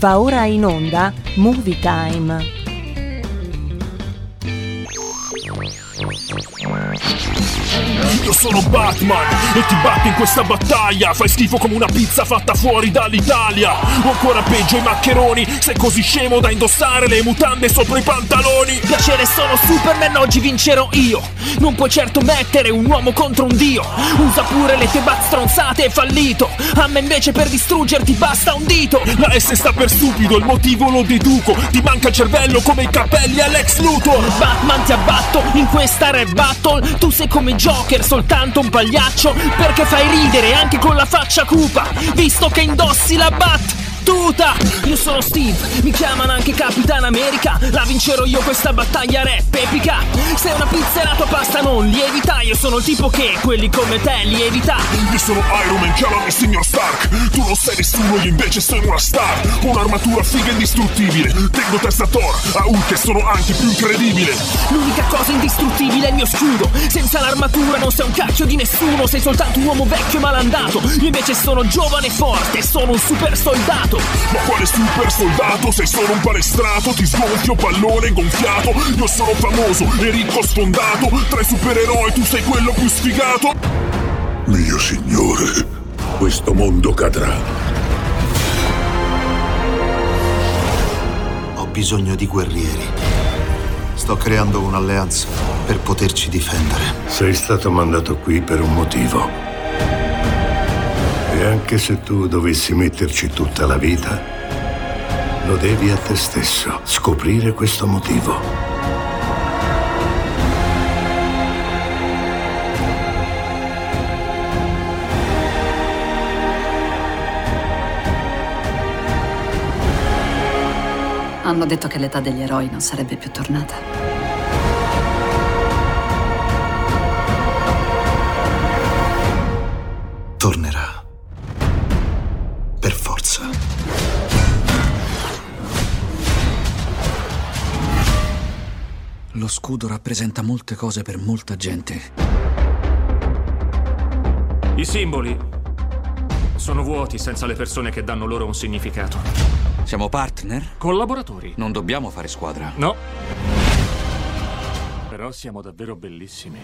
Va ora in onda Movie Time. Io sono Batman e ti batto in questa battaglia. Fai schifo come una pizza fatta fuori dall'Italia. O ancora peggio i maccheroni. Sei così scemo da indossare le mutande sopra i pantaloni. Piacere sono Superman, oggi vincerò io. Non puoi certo mettere un uomo contro un dio. Usa pure le tue bat stronzate e fallito. A me invece per distruggerti basta un dito. La S sta per stupido, il motivo lo deduco. Ti manca il cervello come i capelli all'ex Luthor. Batman ti abbatto in questa rap battle. Tu sei come Joker, soltanto un pagliaccio Perché fai ridere anche con la faccia cupa Visto che indossi la bat tuta Io sono Steve, mi chiamano anche Capitan America. La vincerò io questa battaglia rap epica. Sei una pizza e la tua pasta non lievita. Io sono il tipo che quelli come te lievita. Io sono Iron Man, chiamami signor Stark. Tu non sei nessuno, io invece sono una star. Ho un'armatura figa e indistruttibile. Tengo testa Thor, a Hulk e sono anche più incredibile. L'unica cosa indistruttibile è il mio scudo. Senza l'armatura non sei un cacchio di nessuno. Sei soltanto un uomo vecchio e malandato. Io invece sono giovane e forte. Sono un super soldato Ma quale super soldato? Sei solo un palestrato Ti sgonfio pallone gonfiato Io sono famoso e ricco sfondato Tra i supereroi tu sei quello più sfigato Mio signore, questo mondo cadrà. Ho bisogno di guerrieri. Sto creando un'alleanza per poterci difendere. Sei stato mandato qui per un motivo. E anche se tu dovessi metterci tutta la vita, lo devi a te stesso, scoprire questo motivo. Hanno detto che l'età degli eroi non sarebbe più tornata. Tornerà. Scudo rappresenta molte cose per molta gente. I simboli sono vuoti senza le persone che danno loro un significato. Siamo partner? Collaboratori? Non dobbiamo fare squadra. No. Però siamo davvero bellissimi.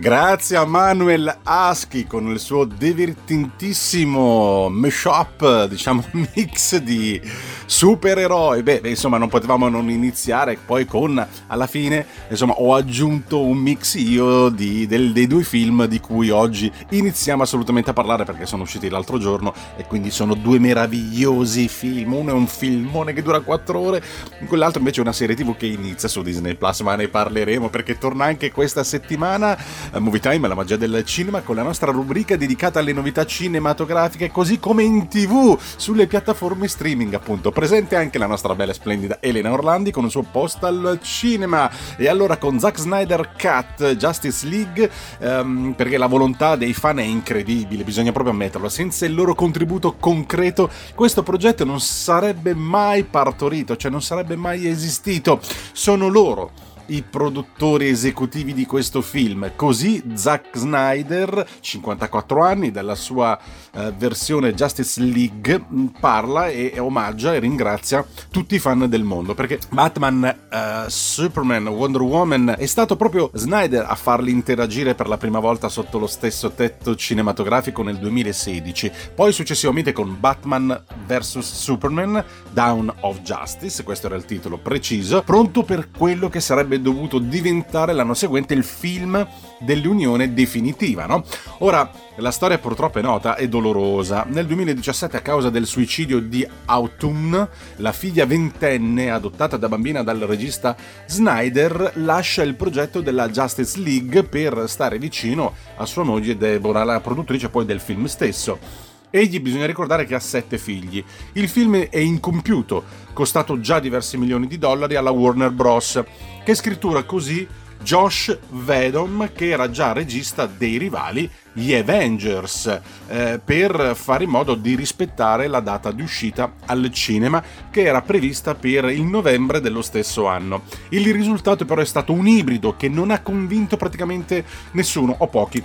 Grazie a Manuel Aschi con il suo divertentissimo mashup, diciamo mix di supereroi. Beh, insomma, non potevamo non iniziare poi con alla fine, insomma, ho aggiunto un mix io di, del, dei due film di cui oggi iniziamo assolutamente a parlare perché sono usciti l'altro giorno e quindi sono due meravigliosi film. Uno è un filmone che dura 4 ore, quell'altro invece è una serie TV che inizia su Disney Plus, ma ne parleremo perché torna anche questa settimana. Movie Time, la magia del cinema, con la nostra rubrica dedicata alle novità cinematografiche, così come in tv sulle piattaforme streaming, appunto. Presente anche la nostra bella e splendida Elena Orlandi con il suo post al cinema. E allora con Zack Snyder Cut Justice League, ehm, perché la volontà dei fan è incredibile, bisogna proprio ammetterlo. Senza il loro contributo concreto, questo progetto non sarebbe mai partorito, cioè non sarebbe mai esistito. Sono loro i produttori esecutivi di questo film. Così Zack Snyder, 54 anni, dalla sua eh, versione Justice League, parla e omaggia e ringrazia tutti i fan del mondo. Perché Batman, eh, Superman, Wonder Woman è stato proprio Snyder a farli interagire per la prima volta sotto lo stesso tetto cinematografico nel 2016. Poi successivamente con Batman vs Superman, Down of Justice, questo era il titolo preciso, pronto per quello che sarebbe dovuto diventare l'anno seguente il film dell'unione definitiva, no? Ora, la storia purtroppo è nota e dolorosa. Nel 2017, a causa del suicidio di Autumn, la figlia ventenne, adottata da bambina dal regista Snyder, lascia il progetto della Justice League per stare vicino a sua moglie Deborah, la produttrice poi del film stesso. Egli bisogna ricordare che ha sette figli. Il film è incompiuto, costato già diversi milioni di dollari alla Warner Bros., che scrittura così Josh Vedom, che era già regista dei rivali, gli Avengers, eh, per fare in modo di rispettare la data di uscita al cinema che era prevista per il novembre dello stesso anno. Il risultato però è stato un ibrido che non ha convinto praticamente nessuno o pochi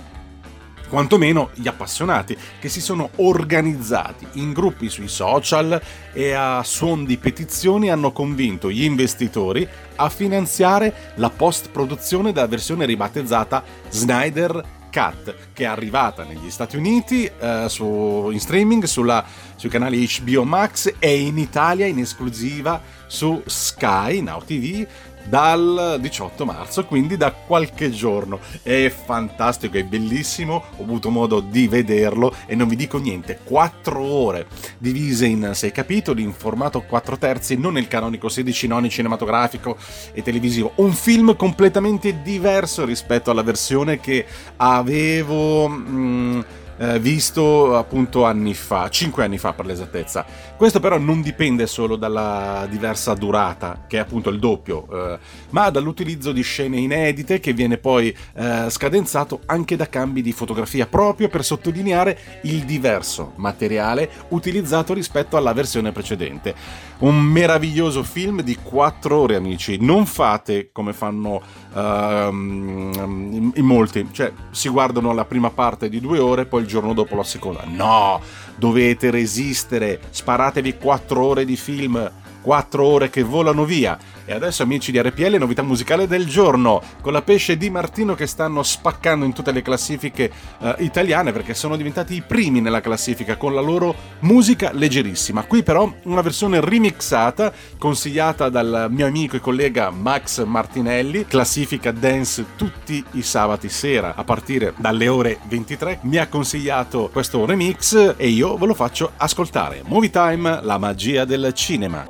quantomeno gli appassionati che si sono organizzati in gruppi sui social e a suon di petizioni hanno convinto gli investitori a finanziare la post-produzione della versione ribattezzata Snyder Cut, che è arrivata negli Stati Uniti eh, su, in streaming sulla, sui canali HBO Max e in Italia in esclusiva su Sky, Now TV, dal 18 marzo, quindi da qualche giorno. È fantastico, è bellissimo, ho avuto modo di vederlo e non vi dico niente, 4 ore divise in 6 capitoli in formato 4 terzi, non il canonico 16 noni cinematografico e televisivo, un film completamente diverso rispetto alla versione che avevo... Mm, eh, visto appunto anni fa, 5 anni fa per l'esattezza. Questo però non dipende solo dalla diversa durata, che è appunto il doppio, eh, ma dall'utilizzo di scene inedite che viene poi eh, scadenzato anche da cambi di fotografia proprio per sottolineare il diverso materiale utilizzato rispetto alla versione precedente. Un meraviglioso film di 4 ore amici, non fate come fanno in, in molti, cioè si guardano la prima parte di 2 ore, poi il giorno dopo la seconda. No, dovete resistere, sparatevi 4 ore di film, 4 ore che volano via e adesso amici di RPL, novità musicale del giorno, con la pesce di Martino che stanno spaccando in tutte le classifiche uh, italiane perché sono diventati i primi nella classifica con la loro musica leggerissima. Qui però una versione remixata consigliata dal mio amico e collega Max Martinelli, classifica dance tutti i sabati sera a partire dalle ore 23. Mi ha consigliato questo remix e io ve lo faccio ascoltare. Movie Time, la magia del cinema.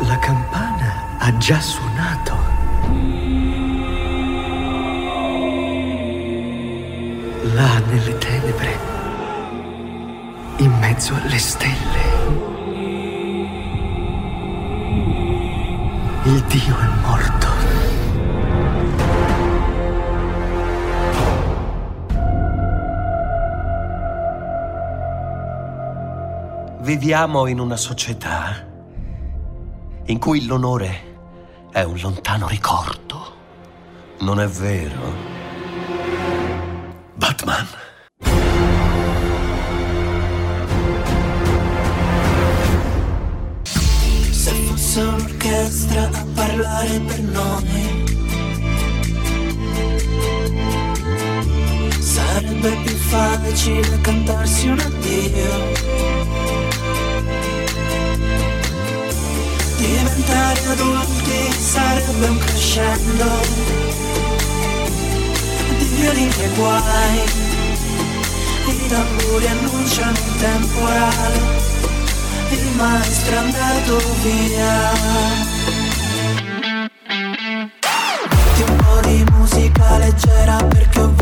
La campana ha già suonato. Là nelle tenebre, in mezzo alle stelle, il Dio è morto. Viviamo in una società in cui l'onore è un lontano ricordo. Non è vero? Batman. Se fosse un'orchestra a parlare per noi, sarebbe più facile cantarsi un addio. Diventare adulti sarebbe un crescendo di violini e guai. I tamburi annunciano un temporale, il maestro è andato via. Metti un po' di musica leggera perché ho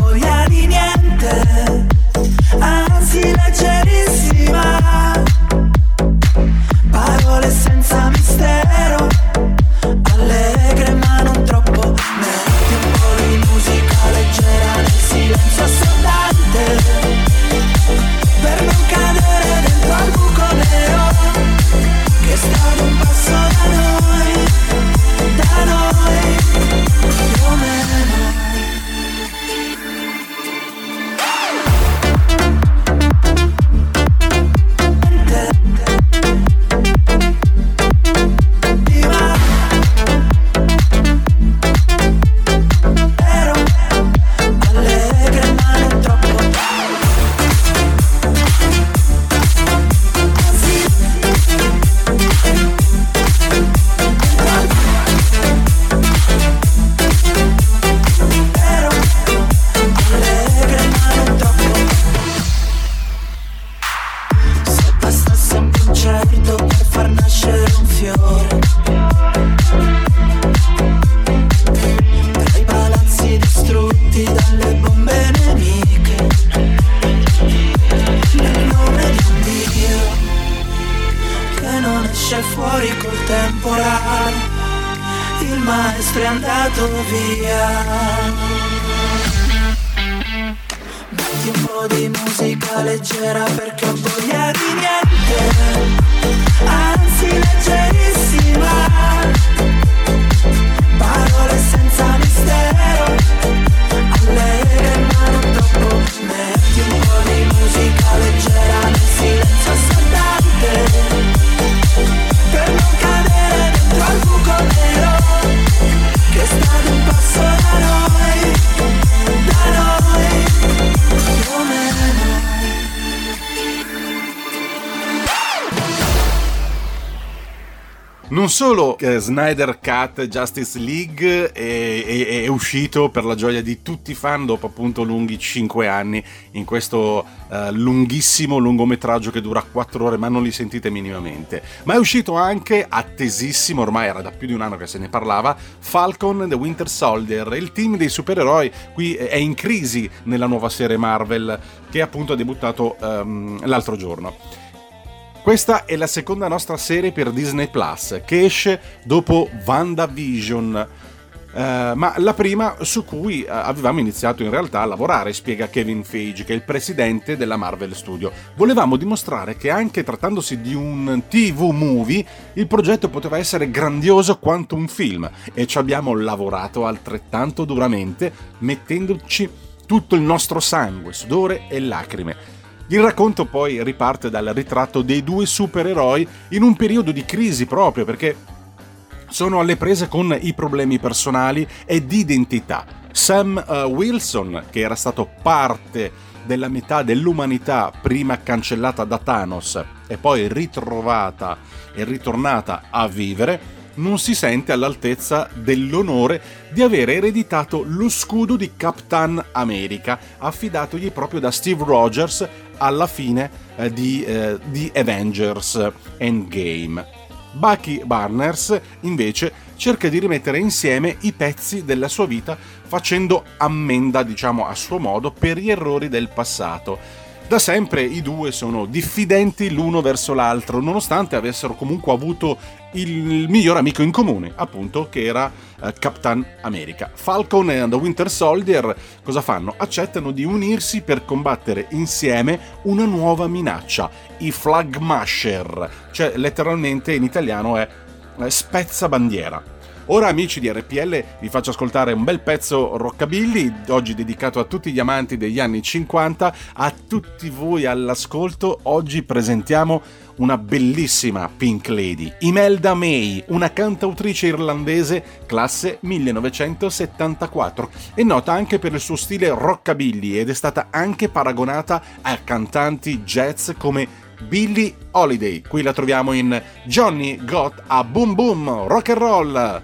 solo eh, Snyder Cut Justice League è, è, è, uscito per la gioia di tutti i fan dopo appunto lunghi 5 anni in questo uh, lunghissimo lungometraggio che dura 4 ore ma non li sentite minimamente, ma è uscito anche attesissimo, ormai era da più di un anno che se ne parlava, Falcon the Winter Soldier, il team dei supereroi qui è in crisi nella nuova serie Marvel che appunto ha debuttato um, l'altro giorno. Questa è la seconda nostra serie per Disney Plus che esce dopo WandaVision. Uh, ma la prima su cui uh, avevamo iniziato in realtà a lavorare, spiega Kevin Feige, che è il presidente della Marvel Studio. Volevamo dimostrare che anche trattandosi di un TV movie, il progetto poteva essere grandioso quanto un film e ci abbiamo lavorato altrettanto duramente, mettendoci tutto il nostro sangue, sudore e lacrime. Il racconto poi riparte dal ritratto dei due supereroi in un periodo di crisi proprio perché sono alle prese con i problemi personali e di identità. Sam uh, Wilson, che era stato parte della metà dell'umanità prima cancellata da Thanos e poi ritrovata e ritornata a vivere, non si sente all'altezza dell'onore di aver ereditato lo scudo di Captain America, affidatogli proprio da Steve Rogers alla fine eh, di, eh, Avengers Endgame. Bucky Barners invece cerca di rimettere insieme i pezzi della sua vita facendo ammenda, diciamo a suo modo, per gli errori del passato da sempre i due sono diffidenti l'uno verso l'altro, nonostante avessero comunque avuto il miglior amico in comune, appunto, che era eh, Capitan America. Falcon e The Winter Soldier cosa fanno? Accettano di unirsi per combattere insieme una nuova minaccia, i Flag Masher, cioè letteralmente in italiano è eh, spezza bandiera. Ora amici di RPL vi faccio ascoltare un bel pezzo rockabilly, oggi dedicato a tutti gli amanti degli anni 50, a tutti voi all'ascolto, oggi presentiamo una bellissima Pink Lady, Imelda May, una cantautrice irlandese classe 1974. È nota anche per il suo stile rockabilly ed è stata anche paragonata a cantanti jazz come Billie Holiday. Qui la troviamo in Johnny Got a Boom Boom Rock and Roll.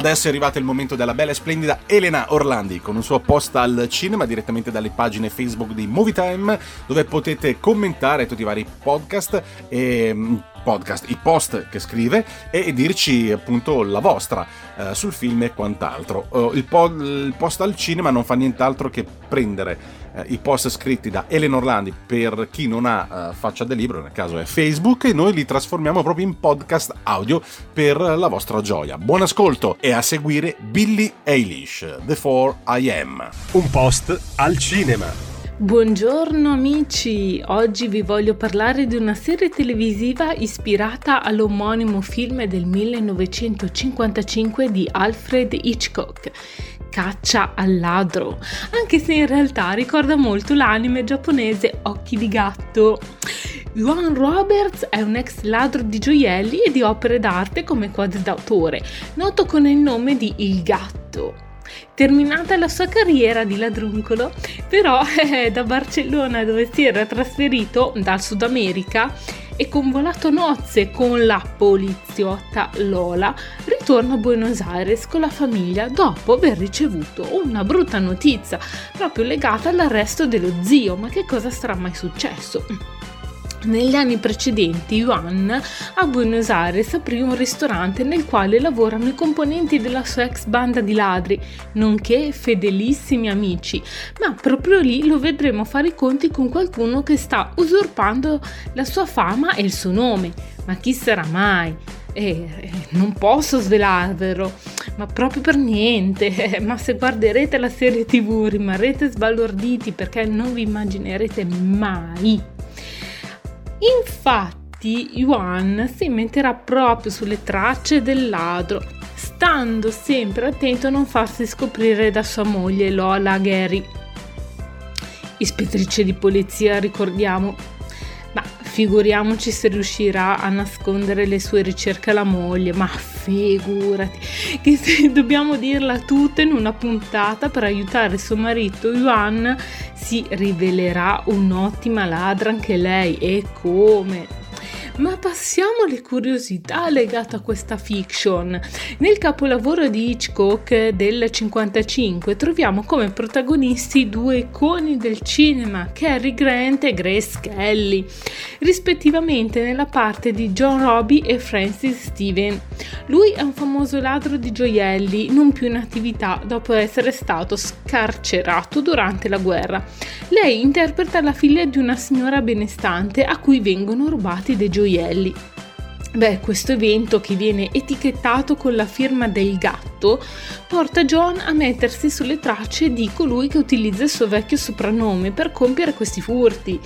Adesso è arrivato il momento della bella e splendida Elena Orlandi con un suo post al cinema direttamente dalle pagine Facebook di Movie Time dove potete commentare tutti i vari podcast e mm, podcast, i post che scrive e dirci appunto la vostra eh, sul film e quant'altro. Uh, il, po- il, post al cinema non fa nient'altro che prendere eh, i post scritti da Elena Orlandi per chi non ha eh, faccia del libro, nel caso è Facebook, e noi li trasformiamo proprio in podcast audio per la vostra gioia. Buon ascolto e a seguire Billy Eilish, The 4 I Am. Un post al cinema. Buongiorno amici, oggi vi voglio parlare di una serie televisiva ispirata all'omonimo film del 1955 di Alfred Hitchcock, Caccia al ladro, anche se in realtà ricorda molto l'anime giapponese Occhi di gatto. Juan Roberts è un ex ladro di gioielli e di opere d'arte come quadri d'autore, noto con il nome di Il Gatto. Terminata la sua carriera di ladruncolo, però eh, da Barcellona dove si era trasferito dal Sud America e convolato nozze con la poliziotta Lola, ritorna a Buenos Aires con la famiglia dopo aver ricevuto una brutta notizia proprio legata all'arresto dello zio. Ma che cosa sarà mai successo? Negli anni precedenti Yuan a Buenos Aires aprì un ristorante nel quale lavorano i componenti della sua ex banda di ladri, nonché fedelissimi amici, ma proprio lì lo vedremo fare i conti con qualcuno che sta usurpando la sua fama e il suo nome. Ma chi sarà mai? Eh, non posso svelarvelo, ma proprio per niente. ma se guarderete la serie tv rimarrete sbalorditi perché non vi immaginerete mai Infatti Yuan si metterà proprio sulle tracce del ladro, stando sempre attento a non farsi scoprire da sua moglie Lola Gary. Ispettrice di polizia, ricordiamo, ma figuriamoci se riuscirà a nascondere le sue ricerche alla moglie, ma figurati. Che se dobbiamo dirla tutta in una puntata per aiutare suo marito Yuan si rivelerà un'ottima ladra anche lei. E come ma passiamo alle curiosità legate a questa fiction. Nel capolavoro di Hitchcock del 55 troviamo come protagonisti due iconi del cinema, Cary Grant e Grace Kelly, rispettivamente nella parte di John Robbie e Francis Steven. Lui è un famoso ladro di gioielli, non più in attività dopo essere stato scarcerato durante la guerra. Lei interpreta la figlia di una signora benestante a cui vengono rubati dei gioielli gioielli. Beh, questo evento che viene etichettato con la firma del gatto porta John a mettersi sulle tracce di colui che utilizza il suo vecchio soprannome per compiere questi furti.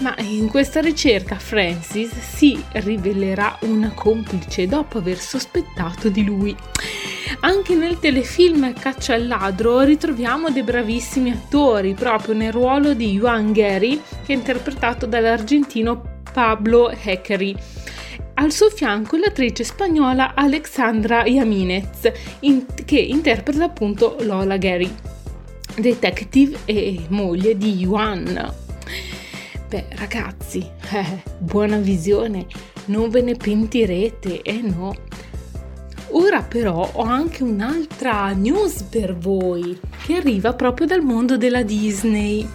Ma in questa ricerca Francis si rivelerà una complice dopo aver sospettato di lui. Anche nel telefilm Caccia al ladro ritroviamo dei bravissimi attori, proprio nel ruolo di Yuan Gary, che è interpretato dall'argentino Pablo Heckery. Al suo fianco l'attrice spagnola Alexandra Yaminez, in, che interpreta appunto Lola Gary, detective e moglie di Yuan. Beh, ragazzi, eh, buona visione, non ve ne pentirete, eh no. Ora però ho anche un'altra news per voi che arriva proprio dal mondo della Disney.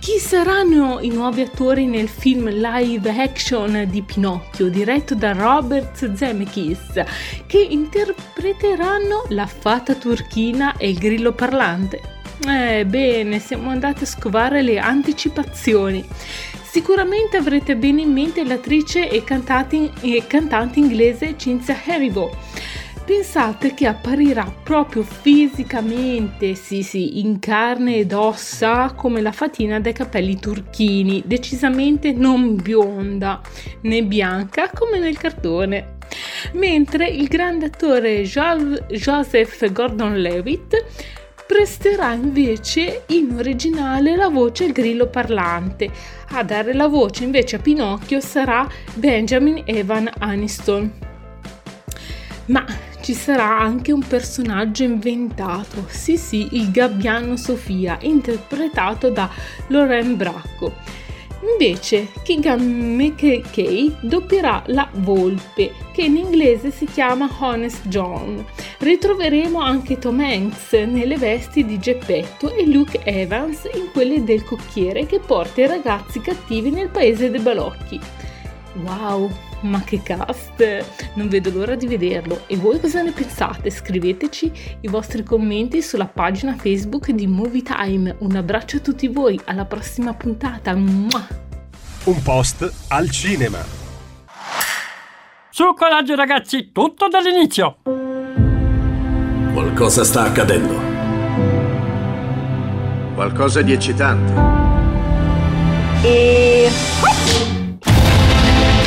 Chi saranno i nuovi attori nel film live action di Pinocchio diretto da Robert Zemeckis che interpreteranno la fata turchina e il grillo parlante? Ebbene, eh, siamo andati a scovare le anticipazioni. Sicuramente avrete bene in mente l'attrice e cantante, e cantante inglese Cynthia Erivo Pensate che apparirà proprio fisicamente, sì sì, in carne ed ossa, come la fatina dai capelli turchini, decisamente non bionda né bianca come nel cartone. Mentre il grande attore jo- Joseph Gordon-Levitt presterà invece in originale la voce grillo parlante. A dare la voce invece a Pinocchio sarà Benjamin Evan Aniston. Ma ci sarà anche un personaggio inventato, sì sì, il gabbiano Sofia, interpretato da Loren Bracco. Invece Keegan McKay doppierà la volpe, che in inglese si chiama Honest John. Ritroveremo anche Tom Hanks nelle vesti di Geppetto e Luke Evans in quelle del cocchiere che porta i ragazzi cattivi nel paese dei balocchi. Wow, ma che cast! Non vedo l'ora di vederlo. E voi cosa ne pensate? Scriveteci i vostri commenti sulla pagina Facebook di Movie Time. Un abbraccio a tutti voi, alla prossima puntata. Mua! Un post al cinema. Su coraggio ragazzi, tutto dall'inizio. Qualcosa sta accadendo. Qualcosa di eccitante. E...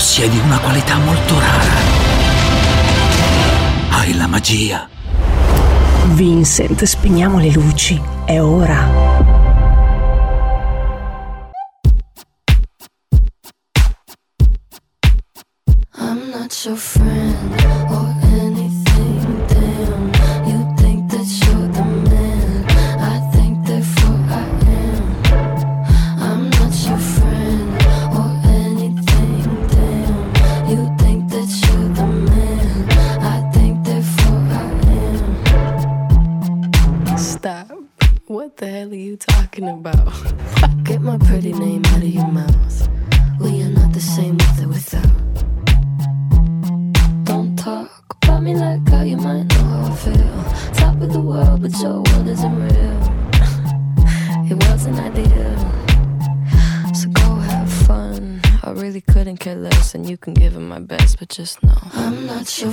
Possiedi una qualità molto rara. Hai la magia. Vincent, spegniamo le luci. È ora. I'm not your friend I'm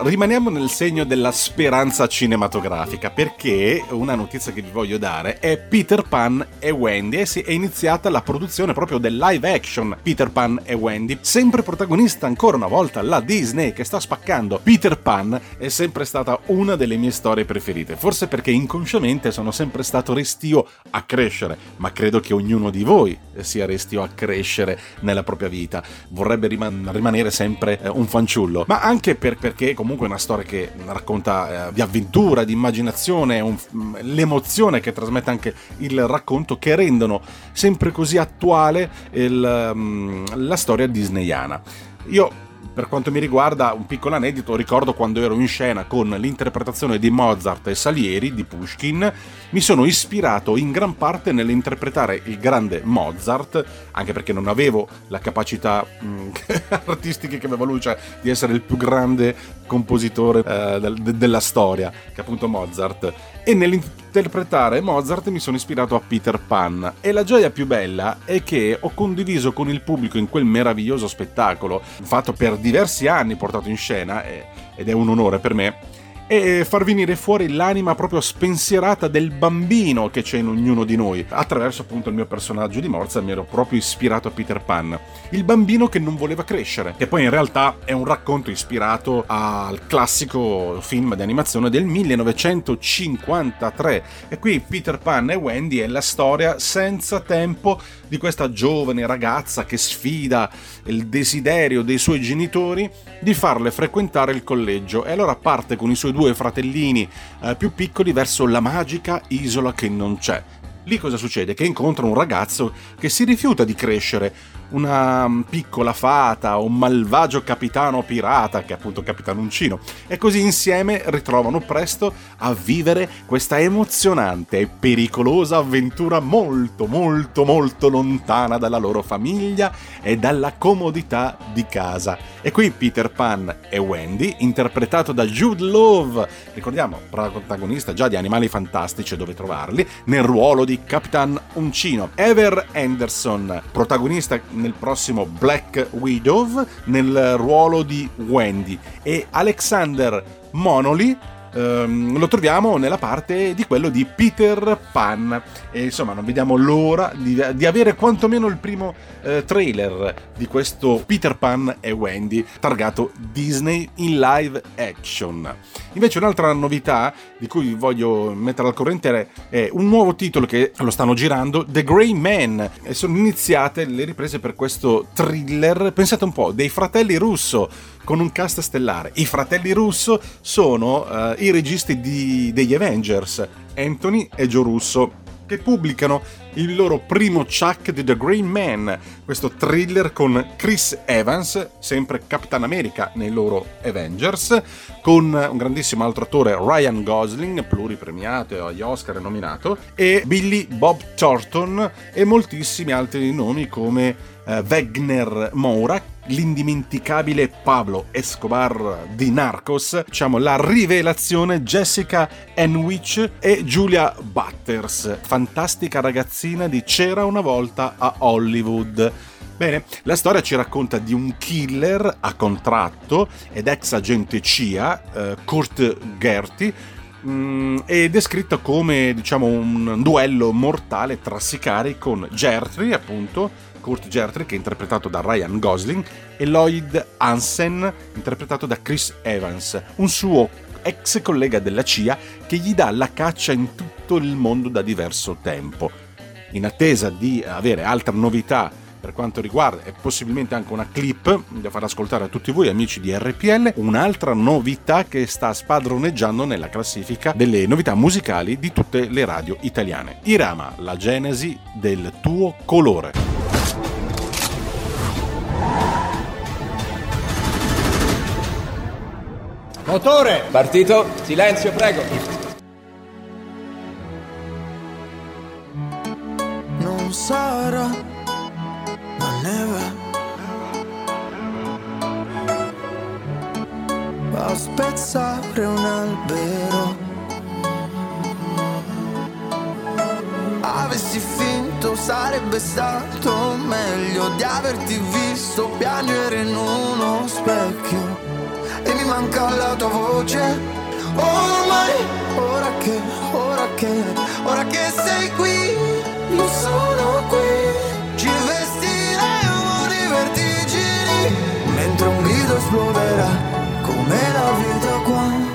Rimaniamo nel segno della speranza cinematografica perché una notizia che vi voglio dare è Peter Pan e Wendy. Eh sì, è iniziata la produzione proprio del live action Peter Pan e Wendy. Sempre protagonista ancora una volta la Disney che sta spaccando. Peter Pan è sempre stata una delle mie storie preferite. Forse perché inconsciamente sono sempre stato restio a crescere, ma credo che ognuno di voi sia restio a crescere nella propria vita. Vorrebbe riman- rimanere sempre eh, un fanciullo, ma anche per- perché comunque è una storia che racconta eh, di avventura, di immaginazione, un- l'emozione che trasmette anche il racconto che rendono sempre così attuale il, mm, la storia disneyana. Io per quanto mi riguarda, un piccolo aneddoto, ricordo quando ero in scena con l'interpretazione di Mozart e Salieri di Pushkin, mi sono ispirato in gran parte nell'interpretare il grande Mozart, anche perché non avevo la capacità mh, artistica che aveva lui, cioè di essere il più grande compositore eh, del- de- della storia, che è appunto Mozart. E nell'interpretare Mozart mi sono ispirato a Peter Pan. E la gioia più bella è che ho condiviso con il pubblico in quel meraviglioso spettacolo, fatto per diversi anni, portato in scena, ed è un onore per me, e far venire fuori l'anima proprio spensierata del bambino che c'è in ognuno di noi. Attraverso appunto il mio personaggio di Morza mi ero proprio ispirato a Peter Pan, il bambino che non voleva crescere, che poi in realtà è un racconto ispirato al classico film di animazione del 1953 e qui Peter Pan e Wendy è la storia senza tempo di questa giovane ragazza che sfida il desiderio dei suoi genitori di farle frequentare il collegio. E allora parte con i suoi due fratellini eh, più piccoli verso la magica isola che non c'è. Lì cosa succede? Che incontra un ragazzo che si rifiuta di crescere, una piccola fata, un malvagio capitano pirata, che è appunto Capitano Uncino, e così insieme ritrovano presto a vivere questa emozionante e pericolosa avventura molto, molto, molto lontana dalla loro famiglia e dalla comodità di casa. E qui Peter Pan e Wendy, interpretato da Jude Love, ricordiamo, protagonista già di Animali Fantastici e dove trovarli, nel ruolo di Capitan Uncino. Ever Anderson, protagonista nel prossimo Black Widow, nel ruolo di Wendy. E Alexander Monoli, ehm, lo troviamo nella parte di quello di Peter Pan. E insomma, non vediamo l'ora di, di avere quantomeno il primo eh, trailer di questo Peter Pan e Wendy targato Disney in live action. Invece un'altra novità di cui voglio mettere al corrente è un nuovo titolo che lo stanno girando, The Grey Man, e sono iniziate le riprese per questo thriller, pensate un po', dei fratelli Russo con un cast stellare. I fratelli Russo sono uh, i registi di, degli Avengers, Anthony e Joe Russo che pubblicano il loro primo Chuck di The Green Man, questo thriller con Chris Evans, sempre Capitan America nei loro Avengers, con un grandissimo altro attore Ryan Gosling, pluripremiato agli Oscar e nominato, e Billy Bob Thornton e moltissimi altri nomi come uh, Wagner Moura, l'indimenticabile Pablo Escobar di Narcos, diciamo la rivelazione Jessica Enwich e Julia Butters, fantastica ragazzina di C'era una volta a Hollywood. Bene, la storia ci racconta di un killer a contratto ed ex agente CIA, eh, Kurt Gerty, mm, è descritto come diciamo un duello mortale tra sicari con Gertry appunto Kurt è interpretato da Ryan Gosling, e Lloyd Hansen, interpretato da Chris Evans, un suo ex collega della CIA che gli dà la caccia in tutto il mondo da diverso tempo. In attesa di avere altre novità per quanto riguarda e possibilmente anche una clip da far ascoltare a tutti voi amici di RPL, un'altra novità che sta spadroneggiando nella classifica delle novità musicali di tutte le radio italiane. Irama, la genesi del tuo colore. Motore! Partito. Silenzio, prego. Non sarà la neve a spezzare un albero. Avessi finto sarebbe stato meglio di averti visto piangere in uno specchio mi manca la tua voce. Ormai, ora che, ora che, ora che sei qui, io sono qui. Ci vestiremo di vertigini mentre un grido esploderà come la vita quando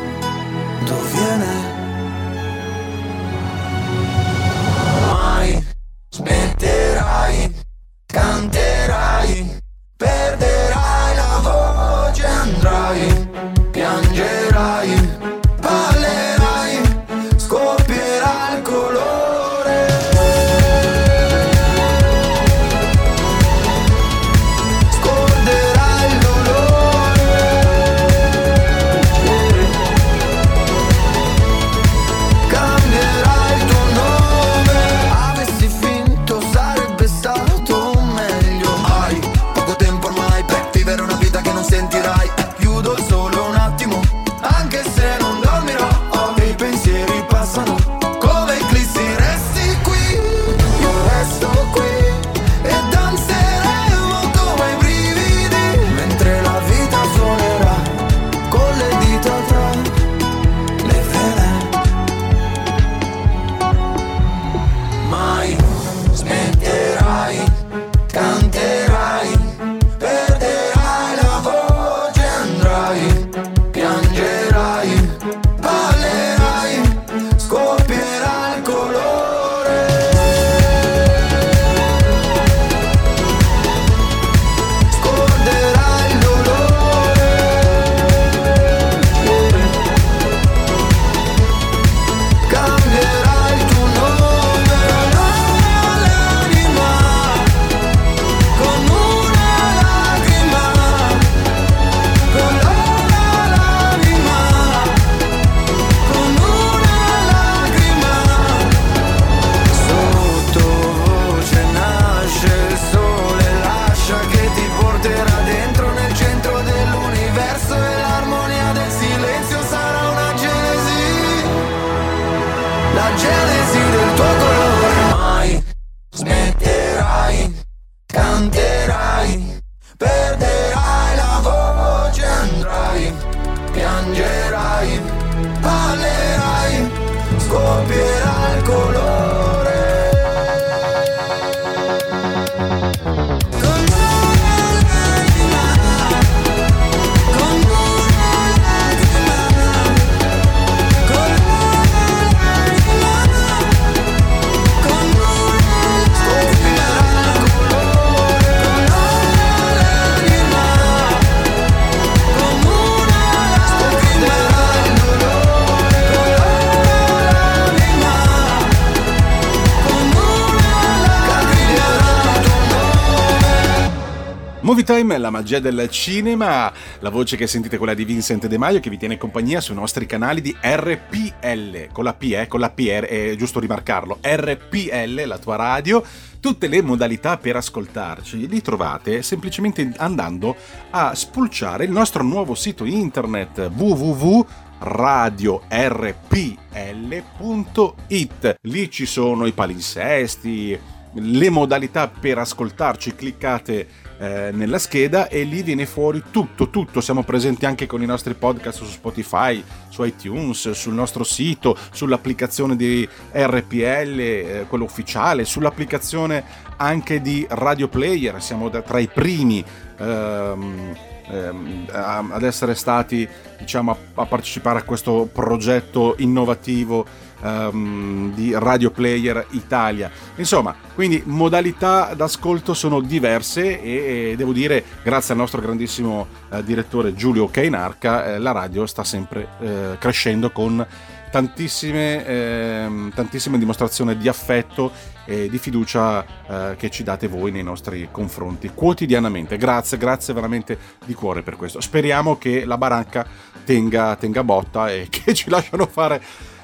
Movie Time, la magia del cinema, la voce che sentite è quella di Vincent De Maio che vi tiene compagnia sui nostri canali di RPL, con la P, eh, con la P, è giusto rimarcarlo, RPL, la tua radio. Tutte le modalità per ascoltarci li trovate semplicemente andando a spulciare il nostro nuovo sito internet www.radiorpl.it. Lì ci sono i palinsesti, le modalità per ascoltarci, cliccate eh, nella scheda e lì viene fuori tutto, tutto. Siamo presenti anche con i nostri podcast su Spotify, su iTunes, sul nostro sito, sull'applicazione di RPL, eh, quello ufficiale, sull'applicazione anche di Radio Player. Siamo tra i primi. Ehm, ehm ad essere stati diciamo a partecipare a questo progetto innovativo um, di Radio Player Italia. Insomma, quindi modalità d'ascolto sono diverse e, e devo dire, grazie al nostro grandissimo eh, direttore Giulio Cainarca, eh, la radio sta sempre eh, crescendo con tantissime, ehm, tantissime dimostrazioni di affetto e di fiducia eh, che ci date voi nei nostri confronti quotidianamente. Grazie, grazie veramente di cuore per questo. Speriamo che la baracca tenga, tenga botta e che ci lasciano fare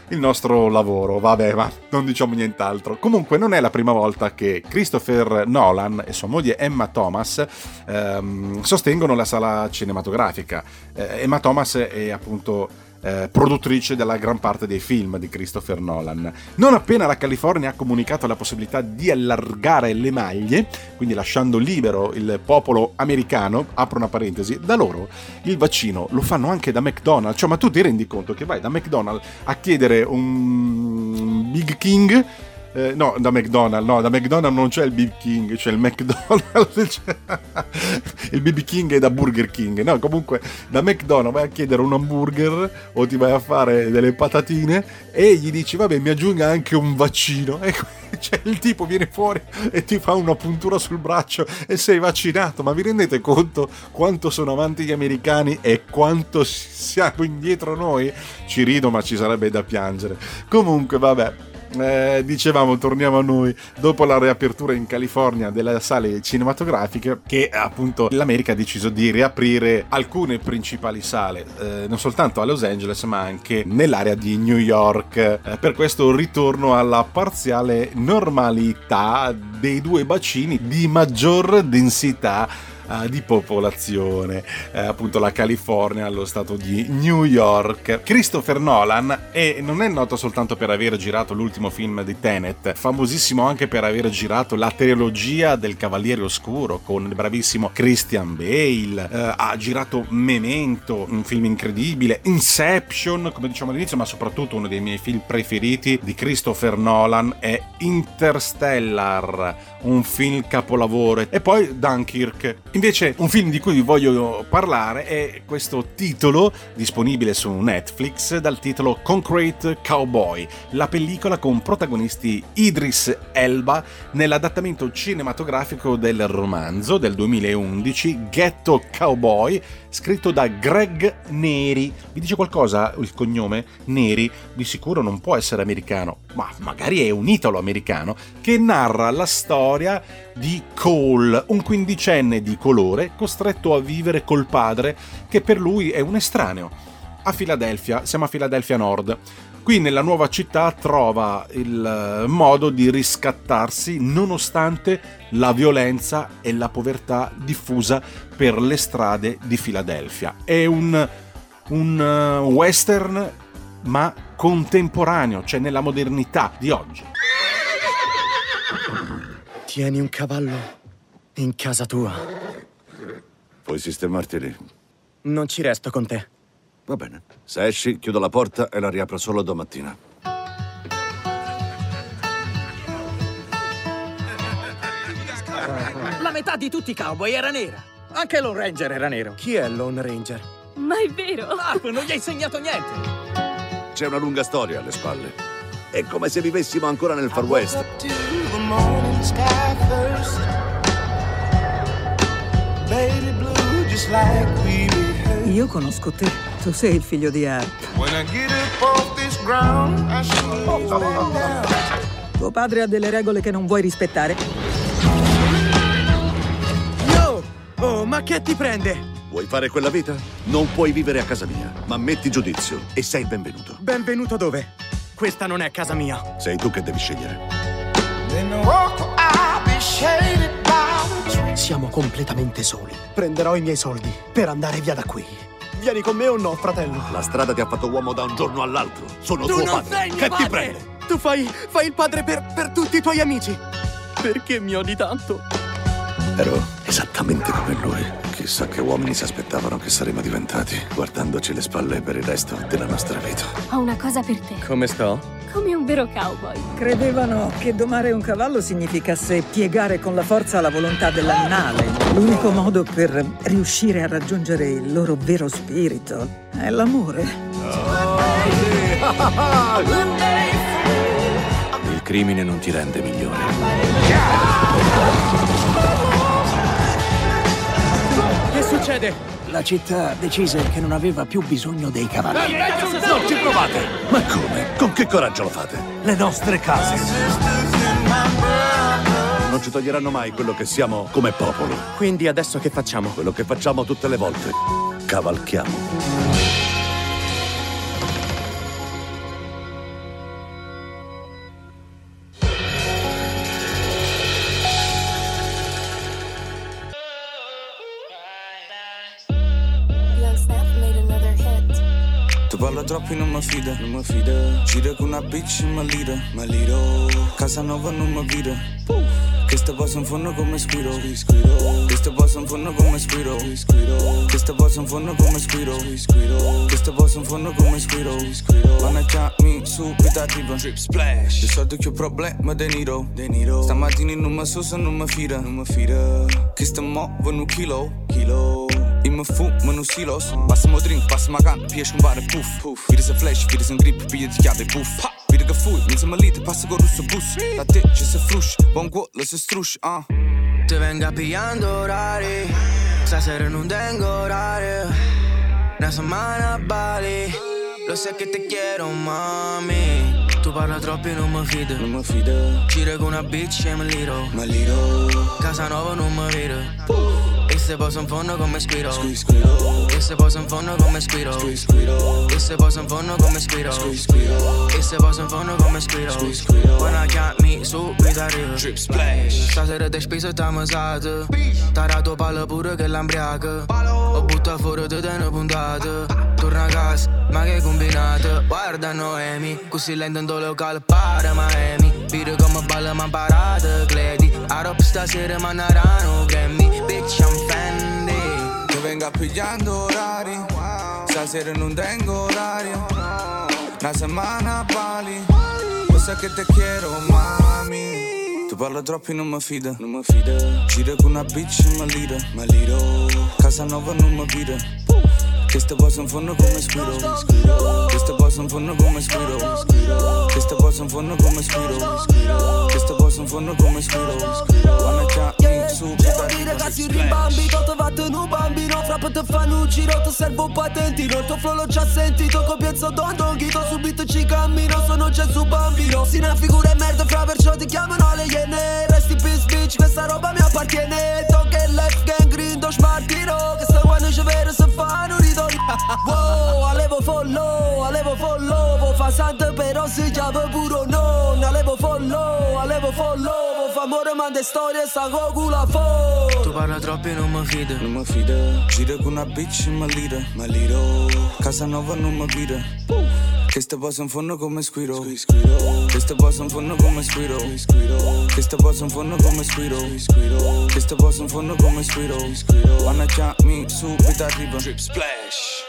il nostro lavoro. Vabbè, ma non diciamo nient'altro. Comunque, non è la prima volta che Christopher Nolan e sua moglie Emma Thomas ehm, sostengono la sala cinematografica. Eh, Emma Thomas è appunto eh, produttrice della gran parte dei film di Christopher Nolan. Non appena la California ha comunicato la possibilità di allargare le maglie, quindi lasciando libero il popolo americano, apro una parentesi, da loro il vaccino lo fanno anche da McDonald's, cioè ma tu ti rendi conto che vai da McDonald's a chiedere un Big King eh, no, da McDonald's, no, da McDonald's non c'è il BB King, c'è il McDonald's, il BB King è da Burger King, no, comunque da McDonald's vai a chiedere un hamburger o ti vai a fare delle patatine e gli dici, vabbè, mi aggiunga anche un vaccino, e cioè il tipo viene fuori e ti fa una puntura sul braccio e sei vaccinato, ma vi rendete conto quanto sono avanti gli americani e quanto siamo indietro noi? Ci rido, ma ci sarebbe da piangere. Comunque, vabbè, eh, dicevamo, torniamo a noi dopo la riapertura in California delle sale cinematografiche, che appunto l'America ha deciso di riaprire alcune principali sale, eh, non soltanto a Los Angeles, ma anche nell'area di New York. Eh, per questo ritorno alla parziale normalità dei due bacini di maggior densità uh, di popolazione, eh, appunto la California, lo stato di New York. Christopher Nolan è, non è noto soltanto per aver girato l'ultimo film di Tenet, famosissimo anche per aver girato la trilogia del Cavaliere Oscuro con il bravissimo Christian Bale, eh, ha girato Memento, un film incredibile, Inception, come diciamo all'inizio, ma soprattutto uno dei miei film preferiti di Christopher Nolan è Interstellar, un film capolavoro, e poi Dunkirk. Invece un film di cui vi voglio parlare è questo titolo disponibile su Netflix dal titolo Concrete Cowboy, la pellicola con protagonisti Idris Elba nell'adattamento cinematografico del romanzo del 2011 Ghetto Cowboy scritto da Greg Neri. Vi dice qualcosa il cognome? Neri di sicuro non può essere americano, ma magari è un italo-americano che narra la storia di Cole, un quindicenne di colore costretto a vivere col padre che per lui è un estraneo. A Filadelfia, siamo a Filadelfia Nord. Qui nella nuova città trova il modo di riscattarsi nonostante la violenza e la povertà diffusa per le strade di Filadelfia. È un, un uh, western ma contemporaneo, cioè nella modernità di oggi. Tieni un cavallo in casa tua. Puoi sistemarti lì. Non ci resto con te. Va bene. Se esci, chiudo la porta e la riapro solo domattina. La metà di tutti i cowboy era nera. Anche Lone Ranger era nero. Chi è Lone Ranger? Ma è vero? Marp non gli ha insegnato niente. C'è una lunga storia alle spalle. È come se vivessimo ancora nel Far West. Io conosco te. Tu sei il figlio di Harp. Tuo padre ha delle regole che non vuoi rispettare. No! Oh, ma che ti prende? Vuoi fare quella vita? Non puoi vivere a casa mia, ma metti giudizio e sei benvenuto. Benvenuto dove? Questa non è casa mia. Sei tu che devi scegliere. Siamo completamente soli. Prenderò i miei soldi per andare via da qui. Vieni con me o no, fratello? La strada ti ha fatto uomo da un giorno all'altro. Sono tu tuo non padre. sei mio che padre! ti prende? Tu fai, fai il padre per, per tutti i tuoi amici. Perché mi odi tanto? Ero esattamente come lui. Chissà che uomini si aspettavano che saremmo diventati, guardandoci le spalle per il resto della nostra vita. Ho una cosa per te, Come sto? come un vero cowboy. Credevano che domare un cavallo significasse piegare con la forza la volontà dell'animale. L'unico modo per riuscire a raggiungere il loro vero spirito è l'amore. Il crimine non ti rende migliore. Succede? La città decise che non aveva più bisogno dei cavalli. Non ci provate! Ma come? Con che coraggio lo fate? Le nostre case. Non ci toglieranno mai quello che siamo come popolo. Quindi adesso che facciamo? Quello che facciamo tutte le volte. Cavalchiamo. E non mi fida, non mi fida. Giro con una bitch in malira, maliro Casa nuova non mi vira. Questa passa in fondo come squiro Questa passa in fondo come squiro Questa passa in fondo come squiro Questa passa in fondo come squiro Managgiami subito arriva Drip splash. Di solito che ho problema De Niro. Stamattina non mi so se non mi fida Non mi fida Che sta muovono un chilo? Chilo I më fu, më në silos. Pas më drink, pas më kanë, pjesh më bare puf puf. Vire se flesh, vire se ngrip, pije të kjave puf Vire ka fuj, një se më lite, pas se go rusë bus Ta ti që se frush, bon guollë se strush, ah Te venga pillando orari Stasera non tengo orario Una semana a Bali. Lo sé che te quiero, mami. Tu parla troppo e non mi fido Non mi fido Giro con una bitch e mi liro. Ma liro. Casa nuova non mi vedo E se posso in fondo come squiro Squid, squiro E se posso in fondo come squiro Squid, squiro E se posso in fondo come squiro Squid, squiro E se posso in fondo come squiro Squid, squiro When I can't meet, subito arrivo Drip splash. Stasera te speso sta mesato T'ha dato palla pure che l'ambriaca. Ho buttato fuori te te ne puntate Torna a casa, ma che combinato Guarda Noemi, così lento in tuo locale para Miami Vire come balla ma parate Gledi Arop stasera ma narano Grammy. Bitch I'm Fendi Te venga pigliando orari Stasera non tengo orario Una semana a Bali Lo sai che te quiero, mami. Tu parlo troppo e non mi fida Non mi fida Giro con una bitch in malira Maliro Casa nuova non mi vira Questa passa in fondo come squiro Questa passa in fondo come squiro Questa passa in fondo come squiro Questa passa in fondo come squiro Managgiami subito Devo dire che si rimbambito Ti va un bambino Frappo te fanno un giro Ti servo un patentino Il tuo flow l'ho già sentito Copienzo don don Ghito Subito ci cammino Sono su bambino Si una figura e merda Fra perciò follow Alevo follow Vo fa santo però si chiama puro non. Alevo follow Alevo follow Vo fa amore manda storie Sta culo fo. Tu parla troppo e non mi fido Non mi fida Giro con una bitch in malira. Maliro Casa nuova non mi vira Questa passa in fondo come squiro. Questa passa in fondo come squiro. Questa passa in fondo come squiro. Questa passa in fondo come squiro. Managgiami subito arriva Drip splash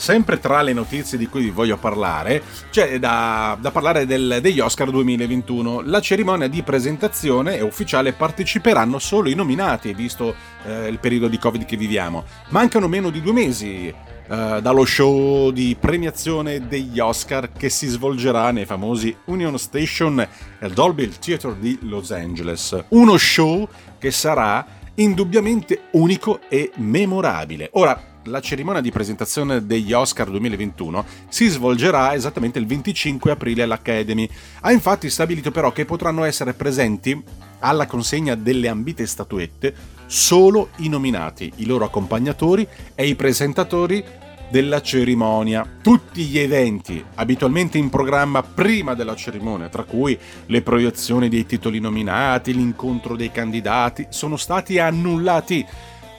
Sempre tra le notizie di cui vi voglio parlare, c'è da, da parlare del- degli Oscar 2021. La cerimonia di presentazione è ufficiale, parteciperanno solo i nominati, visto eh, il periodo di Covid che viviamo. Mancano meno di due mesi eh, dallo show di premiazione degli Oscar che si svolgerà nei famosi Union Station e Dolby Theatre di Los Angeles. Uno show che sarà indubbiamente unico e memorabile. Ora, la cerimonia di presentazione degli Oscar 2021 si svolgerà esattamente il 25 aprile all'Academy. Ha infatti stabilito però che potranno essere presenti alla consegna delle ambite statuette solo i nominati, i loro accompagnatori e i presentatori della cerimonia. Tutti gli eventi abitualmente in programma prima della cerimonia, tra cui le proiezioni dei titoli nominati, l'incontro dei candidati, sono stati annullati.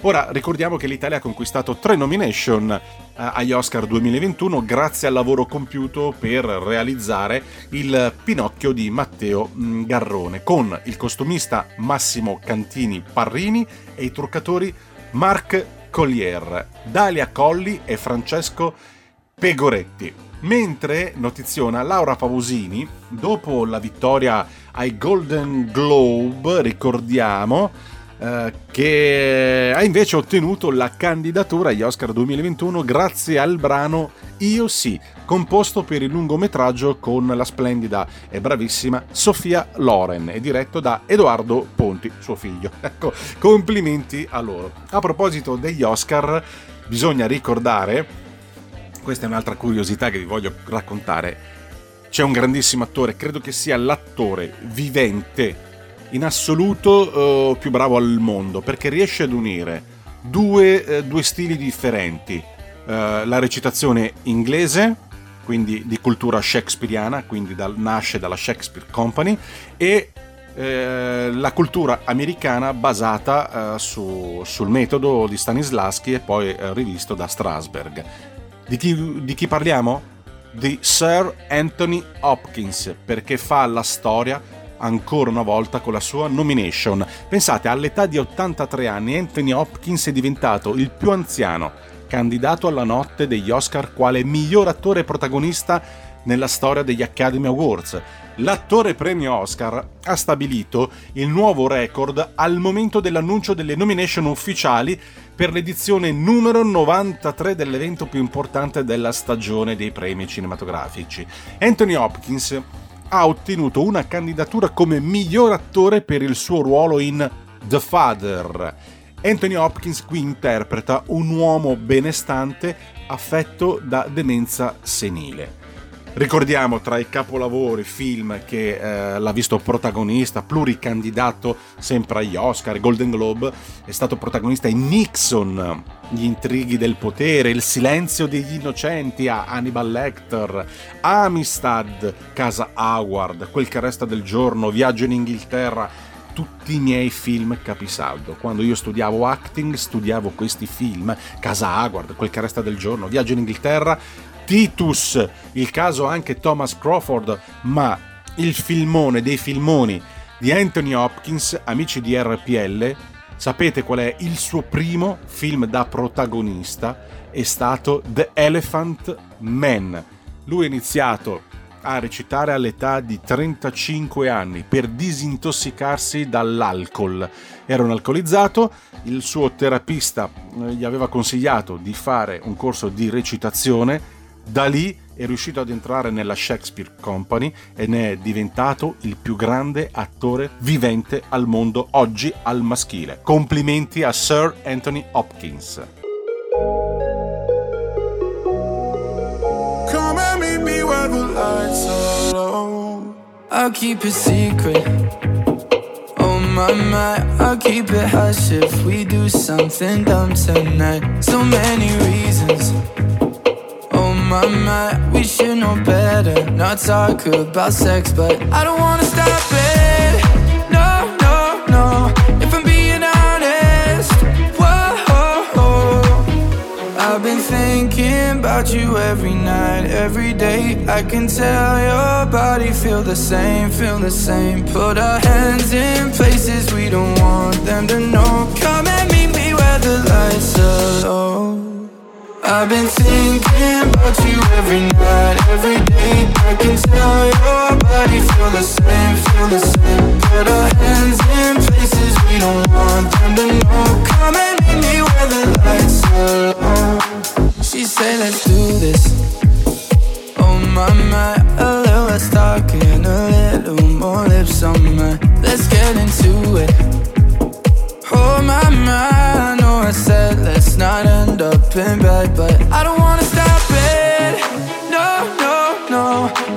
Ora ricordiamo che l'Italia ha conquistato tre nomination eh, agli Oscar 2021 grazie al lavoro compiuto per realizzare il Pinocchio di Matteo mm, Garrone con il costumista Massimo Cantini Parrini e i truccatori Marc Collier, Dalia Colli e Francesco Pegoretti. Mentre notiziona Laura Pavosini, dopo la vittoria ai Golden Globe, ricordiamo, eh, che ha invece ottenuto la candidatura agli Oscar 2021 grazie al brano Io sì, composto per il lungometraggio con la splendida e bravissima Sofia Loren e diretto da Edoardo Ponti, suo figlio. Ecco, complimenti a loro. A proposito degli Oscar, bisogna ricordare, questa è un'altra curiosità che vi voglio raccontare, c'è un grandissimo attore, credo che sia l'attore vivente in assoluto uh, più bravo al mondo perché riesce ad unire due, uh, due stili differenti. Uh, la recitazione inglese, quindi di cultura shakespeariana, quindi dal, nasce dalla Shakespeare Company, e la cultura americana basata su, sul metodo di Stanislaschi e poi rivisto da Strasberg. Di chi, di chi parliamo? Di Sir Anthony Hopkins, perché fa la storia ancora una volta con la sua nomination. Pensate, all'età di 83 anni Anthony Hopkins è diventato il più anziano candidato alla notte degli Oscar quale miglior attore protagonista nella storia degli Academy Awards. L'attore premio Oscar ha stabilito il nuovo record al momento dell'annuncio delle nomination ufficiali per l'edizione numero 93 dell'evento più importante della stagione dei premi cinematografici. Anthony Hopkins ha ottenuto una candidatura come miglior attore per il suo ruolo in The Father. Anthony Hopkins qui interpreta un uomo benestante affetto da demenza senile. Ricordiamo tra i capolavori film che eh, l'ha visto protagonista, pluricandidato sempre agli Oscar, Golden Globe, è stato protagonista in Nixon, Gli intrighi del potere, Il silenzio degli innocenti a Hannibal Lecter, Amistad, Casa Howard, Quel che resta del giorno, Viaggio in Inghilterra, tutti i miei film capisaldo. Quando io studiavo acting, studiavo questi film, Casa Howard, Quel che resta del giorno, Viaggio in Inghilterra, Titus, il caso anche Thomas Crawford, ma il filmone dei filmoni di Anthony Hopkins, amici di RPL, sapete qual è il suo primo film da protagonista? È stato The Elephant Man. Lui ha iniziato a recitare all'età di 35 anni per disintossicarsi dall'alcol. Era un alcolizzato, il suo terapista eh, gli aveva consigliato di fare un corso di recitazione da lì è riuscito ad entrare nella Shakespeare Company e ne è diventato il più grande attore vivente al mondo oggi al maschile. Complimenti a Sir Anthony Hopkins. Come and meet me where the lights are low. I'll keep it secret. Oh my my, I'll keep it hush if we do something dumb tonight. So many reasons. My mind, we should know better. Not talk about sex, but I don't wanna stop it. No, no, no. If I'm being honest, whoa. I've been thinking about you every night, every day. I can tell your body feel the same, feel the same. Put our hands in places we don't want them to know. Come and meet me where the lights are low. I've been thinking about you every night, every day. I can tell your body feel the same, feel the same. Put our hands in places we don't want them to know. Come and meet me where the lights are low. She say let's do this. Oh my my, a little less talking, a little more lips on my. Let's get into it. Oh my my, I know I said let's not end up in bed, but I don't wanna stop it. No, no, no.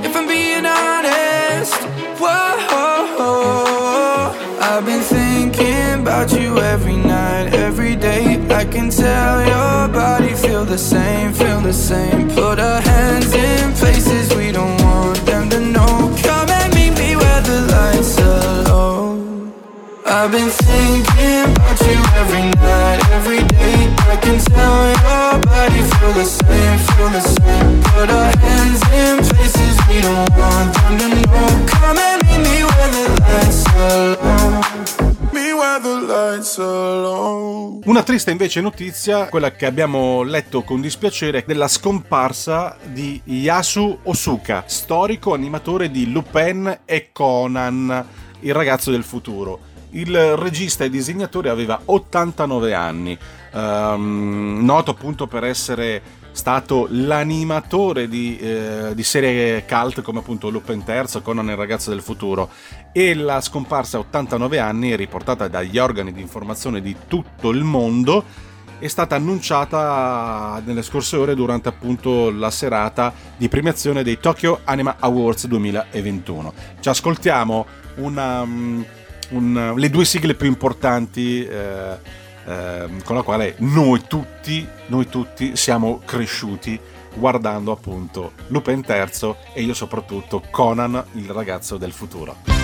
If I'm being honest, whoa. I've been thinking about you every night every day. I can tell your body feel the same, feel the same. Put our hands in places we don't I've been thinking about you every night, every day. I can tell your body feel the same, feel the same. Put our hands in places we don't want them to know. Come and meet me where the lights are. Una triste invece notizia, quella che abbiamo letto con dispiacere, della scomparsa di Yasu Osuka, storico animatore di Lupin e Conan, il ragazzo del futuro. Il regista e disegnatore aveva 89 anni, ehm, noto appunto per essere stato l'animatore di, eh, di serie cult come appunto Lupin III, Conan il ragazzo del futuro e la scomparsa a 89 anni riportata dagli organi di informazione di tutto il mondo è stata annunciata nelle scorse ore durante appunto la serata di premiazione dei Tokyo Anima Awards 2021. Ci ascoltiamo una, un- le due sigle più importanti eh, eh, con la quale noi tutti, noi tutti siamo cresciuti guardando appunto Lupin III e io soprattutto Conan il ragazzo del futuro.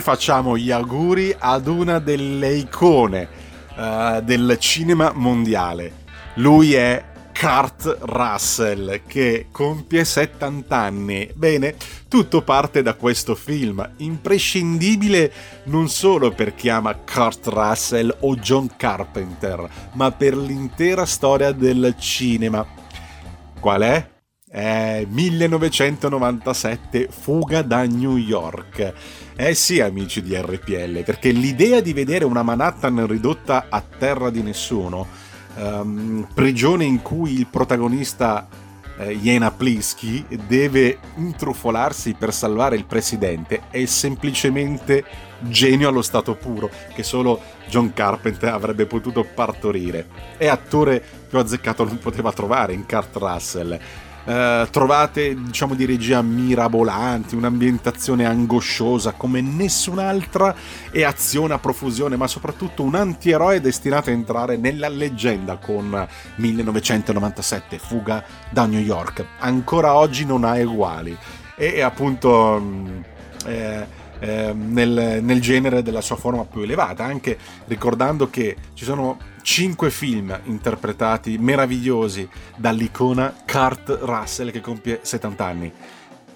Facciamo gli auguri ad una delle icone eh, del cinema mondiale. Lui è Kurt Russell che compie 70 anni. Bene, tutto parte da questo film, imprescindibile non solo per chi ama Kurt Russell o John Carpenter, ma per l'intera storia del cinema. Qual è? È 1997 Fuga da New York. Eh sì, amici di RPL, perché l'idea di vedere una Manhattan ridotta a terra di nessuno, ehm, prigione in cui il protagonista eh, Jena Plisky deve intrufolarsi per salvare il presidente è semplicemente genio allo stato puro che solo John Carpenter avrebbe potuto partorire. E attore più azzeccato non poteva trovare in Kurt Russell. Eh, trovate diciamo di regia mirabolanti, un'ambientazione angosciosa come nessun'altra e azione a profusione, ma soprattutto un antieroe destinato a entrare nella leggenda con 1997, Fuga da New York. Ancora oggi non ha uguali. E appunto... mh, eh, eh, nel, nel genere della sua forma più elevata, anche ricordando che ci sono cinque film interpretati meravigliosi dall'icona Kurt Russell che compie 70 anni.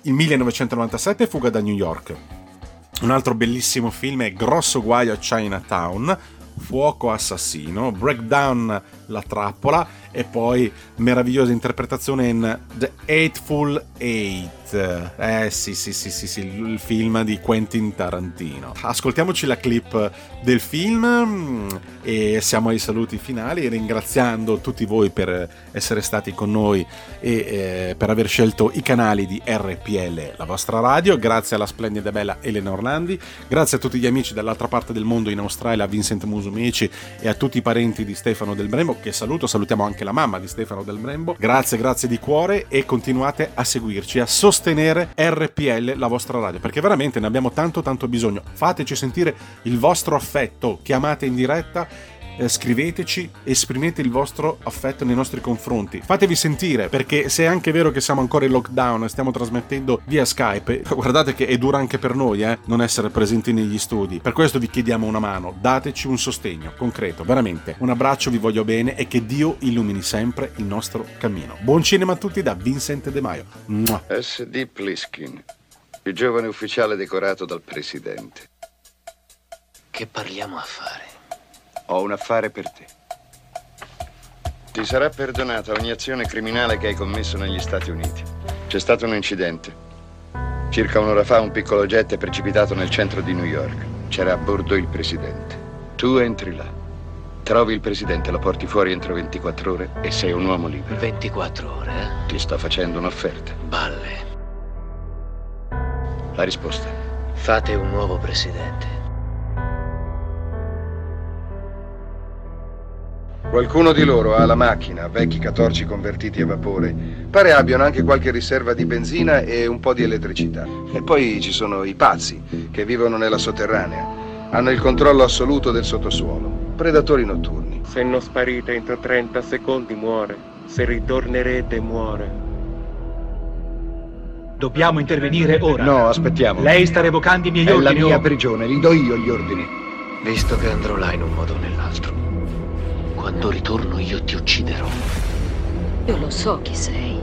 Il 1997 Fuga da New York. Un altro bellissimo film è Grosso guaio a Chinatown, Fuoco assassino, Breakdown la trappola e poi meravigliosa interpretazione in The Eightful Eight. Eh sì, sì, sì, sì, sì, il film di Quentin Tarantino. Ascoltiamoci la clip del film mm, e siamo ai saluti finali ringraziando tutti voi per essere stati con noi e eh, per aver scelto i canali di RPL, la vostra radio. Grazie alla splendida e bella Elena Orlandi, grazie a tutti gli amici dall'altra parte del mondo in Australia, a Vincent Musumeci e a tutti i parenti di Stefano Del Che saluto, salutiamo anche la mamma di Stefano Del Brembo. Grazie, grazie di cuore e continuate a seguirci, a sostenere RPL, la vostra radio, perché veramente ne abbiamo tanto tanto bisogno. Fateci sentire il vostro affetto, chiamate in diretta eh, scriveteci, esprimete il vostro affetto nei nostri confronti. Fatevi sentire, perché se è anche vero che siamo ancora in lockdown e stiamo trasmettendo via Skype, guardate che è dura anche per noi, eh, non essere presenti negli studi. Per questo vi chiediamo una mano, dateci un sostegno concreto, veramente. Un abbraccio, vi voglio bene e che Dio illumini sempre il nostro cammino. Buon cinema a tutti da Vincent De Maio. Mua. S.D. Pliskin, il giovane ufficiale decorato dal presidente. Che parliamo a fare? Ho un affare per te. Ti sarà perdonata ogni azione criminale che hai commesso negli Stati Uniti. C'è stato un incidente. Circa un'ora fa un piccolo jet è precipitato nel centro di New York. C'era a bordo il presidente. Tu entri là. Trovi il presidente, lo porti fuori entro 24 ore e sei un uomo libero. 24 ore, eh? Ti sto facendo un'offerta. Balle. La risposta. Fate un nuovo presidente. Qualcuno di loro ha la macchina, vecchi catorci convertiti a vapore. Pare abbiano anche qualche riserva di benzina e un po' di elettricità. E poi ci sono i pazzi, che vivono nella sotterranea. Hanno il controllo assoluto del sottosuolo. Predatori notturni. Se non sparite entro 30 secondi muore. Se ritornerete muore. Dobbiamo intervenire ora. No, aspettiamo. Lei sta revocando i miei È la ordini. mia o- prigione, li do io gli ordini. Visto che andrò là in un modo o nell'altro. Quando ritorno io ti ucciderò. Io lo so chi sei.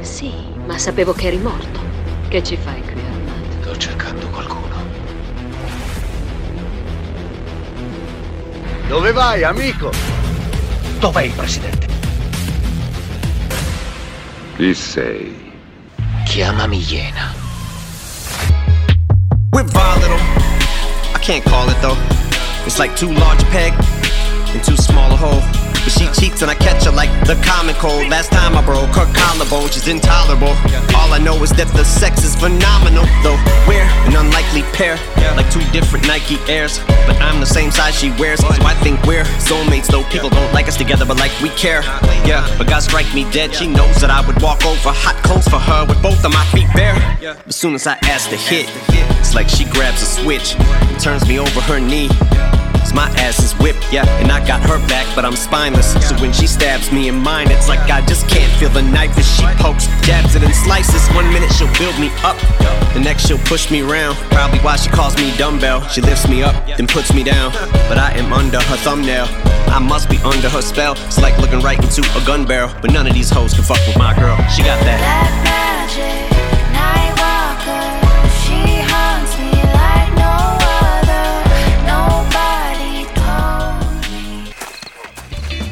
Sì, ma sapevo che eri morto. Che ci fai qui armato? Sto cercando qualcuno. Dove vai, amico? Dov'è il presidente? Chi sei? Chiamami Iena. We're volatile. I can't call it though. It's like too large a peg too small a hole. But she cheats and I catch her like the common cold. Last time I broke her collarbone, she's intolerable. All I know is that the sex is phenomenal. Though we're an unlikely pair, like two different Nike Airs. But I'm the same size she wears, so I think we're soulmates. Though people don't like us together, but like we care. Yeah, but God strike me dead. She knows that I would walk over hot coals for her with both of my feet bare. As soon as I ask to hit, it's like she grabs a switch and turns me over her knee. 'Cause my ass is whipped, yeah, and I got her back, but I'm spineless. So when she stabs me in mine, it's like I just can't feel the knife as she pokes, jabs it and slices. One minute she'll build me up, the next she'll push me around. Probably why she calls me dumbbell. She lifts me up, then puts me down. But I am under her thumbnail. I must be under her spell. It's like looking right into a gun barrel. But none of these hoes can fuck with my girl. She got that. magic,